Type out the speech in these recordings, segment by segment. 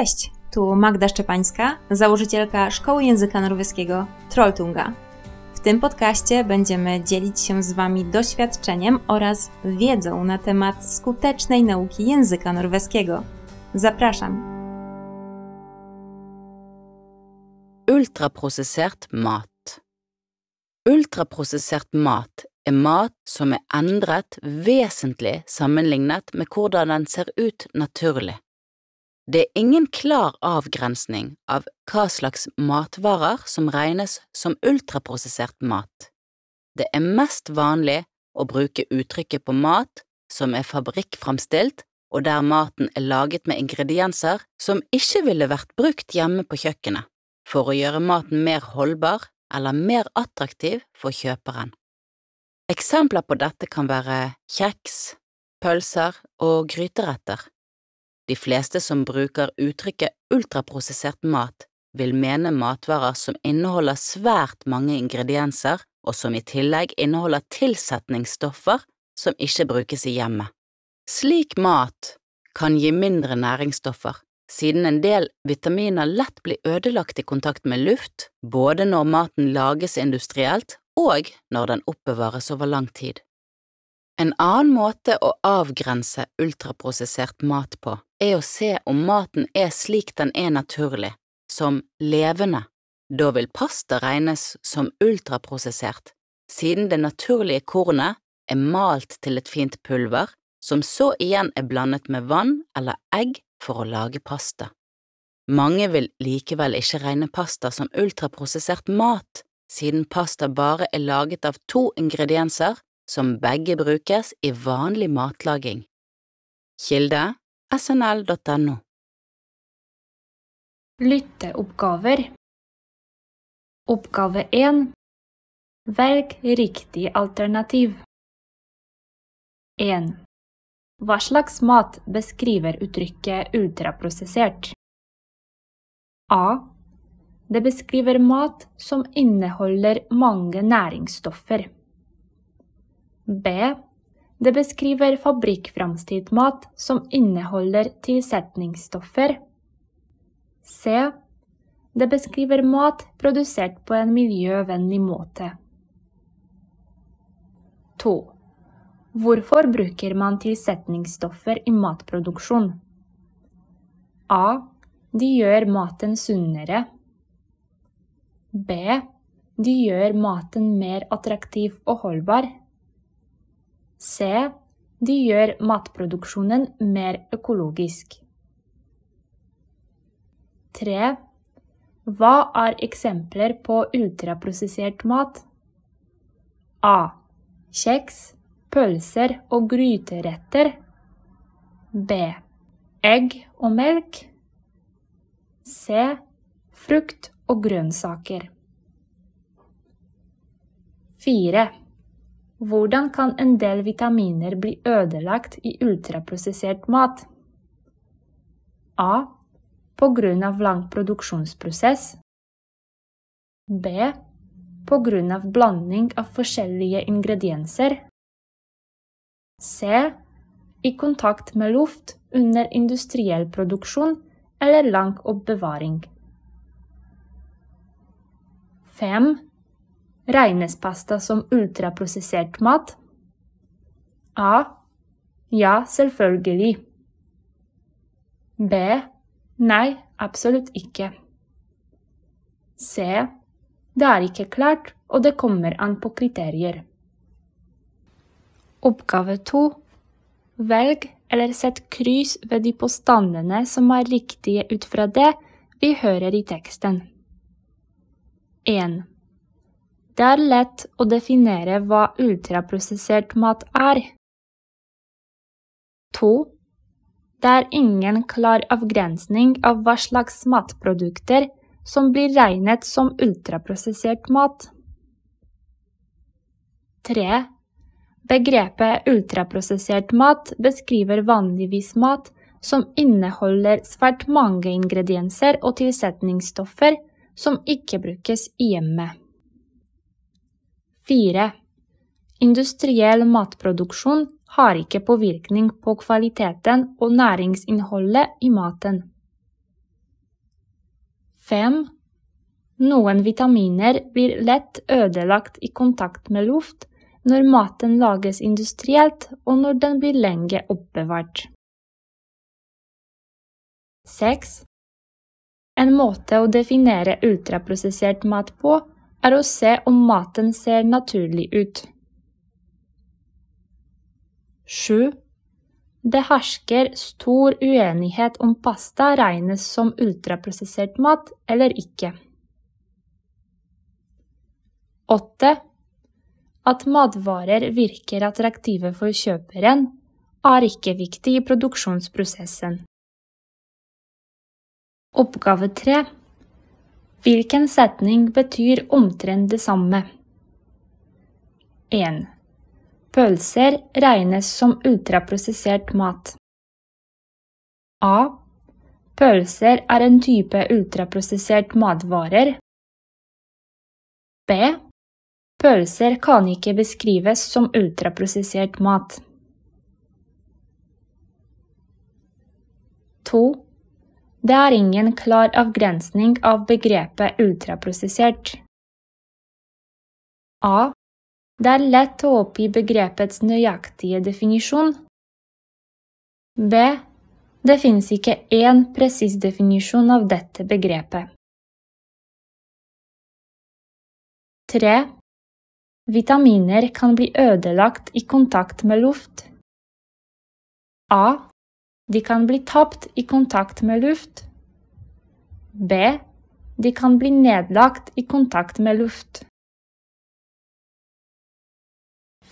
Cześć, tu Magda Szczepańska, założycielka Szkoły Języka Norweskiego Trolltunga. W tym podcaście będziemy dzielić się z Wami doświadczeniem oraz wiedzą na temat skutecznej nauki języka norweskiego. Zapraszam! Ultraprosessert mat. Ultraprosessert mat er mat som er endret vesentlig sammenlignet med hvordan den ser ut naturlig. Det er ingen klar avgrensning av hva slags matvarer som regnes som ultraprosessert mat. Det er mest vanlig å bruke uttrykket på mat som er fabrikkframstilt og der maten er laget med ingredienser som ikke ville vært brukt hjemme på kjøkkenet, for å gjøre maten mer holdbar eller mer attraktiv for kjøperen. Eksempler på dette kan være kjeks, pølser og gryteretter. De fleste som bruker uttrykket ultraprosessert mat, vil mene matvarer som inneholder svært mange ingredienser og som i tillegg inneholder tilsetningsstoffer som ikke brukes i hjemmet. Slik mat kan gi mindre næringsstoffer, siden en del vitaminer lett blir ødelagt i kontakt med luft, både når maten lages industrielt og når den oppbevares over lang tid. En annen måte å avgrense ultraprosessert mat på er å se om maten er slik den er naturlig, som levende. Da vil pasta regnes som ultraprosessert, siden det naturlige kornet er malt til et fint pulver, som så igjen er blandet med vann eller egg for å lage pasta. Mange vil likevel ikke regne pasta som ultraprosessert mat, siden pasta bare er laget av to ingredienser som begge brukes i vanlig matlaging. Kilde snl.no Lytteoppgaver Oppgave 1 Velg riktig alternativ. 1. Hva slags mat beskriver uttrykket ultraprosessert? A. Det beskriver mat som inneholder mange næringsstoffer. B. Det beskriver fabrikkframstilt mat som inneholder tilsetningsstoffer. C. Det beskriver mat produsert på en miljøvennlig måte. 2. Hvorfor bruker man tilsetningsstoffer i matproduksjon? A. De gjør maten sunnere. B. De gjør maten mer attraktiv og holdbar. C. De gjør matproduksjonen mer økologisk. 3. Hva er eksempler på ultraprosessert mat? A. Kjeks, pølser og gryteretter. B. Egg og melk. C. Frukt og grønnsaker. 4. Hvordan kan en del vitaminer bli ødelagt i ultraprosessert mat? A. På grunn av lang produksjonsprosess. B. På grunn av blanding av forskjellige ingredienser. C. I kontakt med luft under industriell produksjon eller lang oppbevaring. 5. Regnes pasta som ultraprosessert mat? A. Ja, selvfølgelig. B. Nei, absolutt ikke. C. Det er ikke klart, og det kommer an på kriterier. Oppgave to. Velg eller sett kryss ved de påstandene som er riktige ut fra det vi hører i teksten. 1. Det er lett å definere hva ultraprosessert mat er. 2. Det er ingen klar avgrensning av hva slags matprodukter som blir regnet som ultraprosessert mat. 3. Begrepet ultraprosessert mat beskriver vanligvis mat som inneholder svært mange ingredienser og tilsetningsstoffer som ikke brukes i hjemmet. 4. Industriell matproduksjon har ikke påvirkning på kvaliteten og næringsinnholdet i maten. 5. Noen vitaminer blir lett ødelagt i kontakt med luft når maten lages industrielt og når den blir lenge oppbevart. 6. En måte å definere ultraprosessert mat på er å se om maten ser naturlig ut. 7. Det hersker stor uenighet om pasta regnes som ultraprosessert mat eller ikke. 8. At matvarer virker attraktive for kjøperen, er ikke viktig i produksjonsprosessen. Oppgave 3. Hvilken setning betyr omtrent det samme? 1. Pølser regnes som ultraprosessert mat. A. Pølser er en type ultraprosessert matvarer. B. Pølser kan ikke beskrives som ultraprosessert mat. 2. Det er ingen klar avgrensning av begrepet ultraprosessert. A. Det er lett å oppgi begrepets nøyaktige definisjon. B. Det finnes ikke én presis definisjon av dette begrepet. 3. Vitaminer kan bli ødelagt i kontakt med luft. A. De kan bli tapt i kontakt med luft. B. De kan bli nedlagt i kontakt med luft.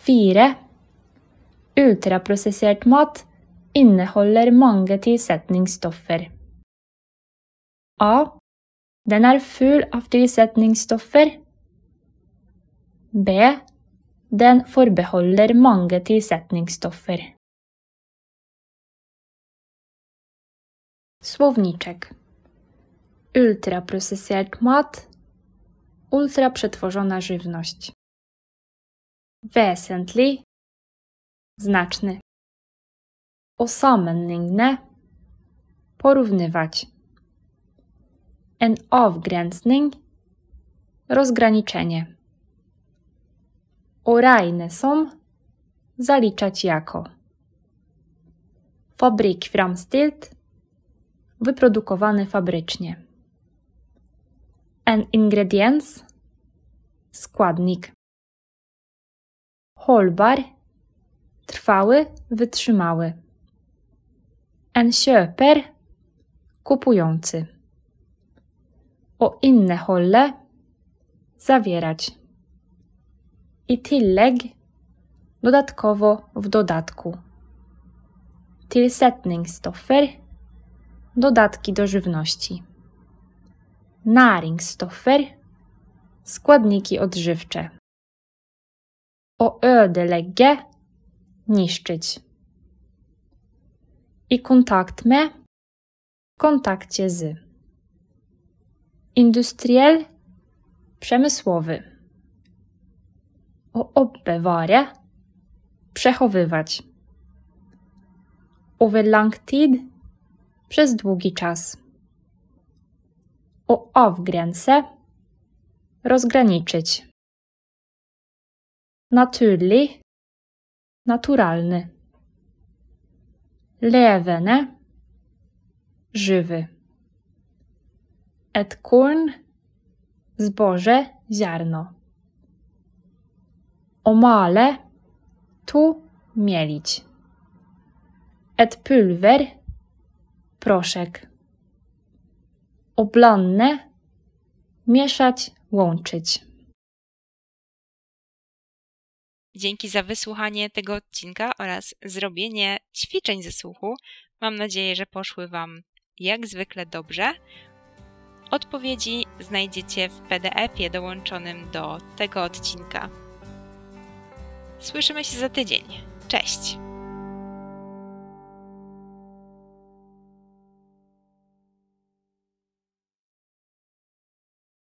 4. Ultraprosessert mat inneholder mange tilsetningsstoffer. A. Den er full av tilsetningsstoffer. B. Den forbeholder mange tilsetningsstoffer. Słowniczek. Ultraprocessed mat. Ultra przetworzona żywność. Wesentlich. Znaczny. Osammenligne. Porównywać. En avgrensning. Rozgraniczenie. Orajne są. Zaliczać jako. fabrik från stilt wyprodukowany fabrycznie. En ingrediens składnik. Holbar trwały, wytrzymały. En köper kupujący. O inneholde zawierać. i tillegg dodatkowo w dodatku. Tilsetningsstoffer dodatki do żywności. Næringsstoffer składniki odżywcze. Å ødelegge niszczyć. I kontakt med kontakcie z. Industriell przemysłowy o oppbevare przechowywać. Over przez długi czas. O avgrense rozgraniczyć. Naturlig naturalny. Levende żywy. Et korn zboże ziarno. Å male to mielić. Et pulver proszek. Oblonne mieszać, łączyć. Dzięki za wysłuchanie tego odcinka oraz zrobienie ćwiczeń ze słuchu. Mam nadzieję, że poszły Wam jak zwykle dobrze. Odpowiedzi znajdziecie w PDF-ie dołączonym do tego odcinka. Słyszymy się za tydzień. Cześć!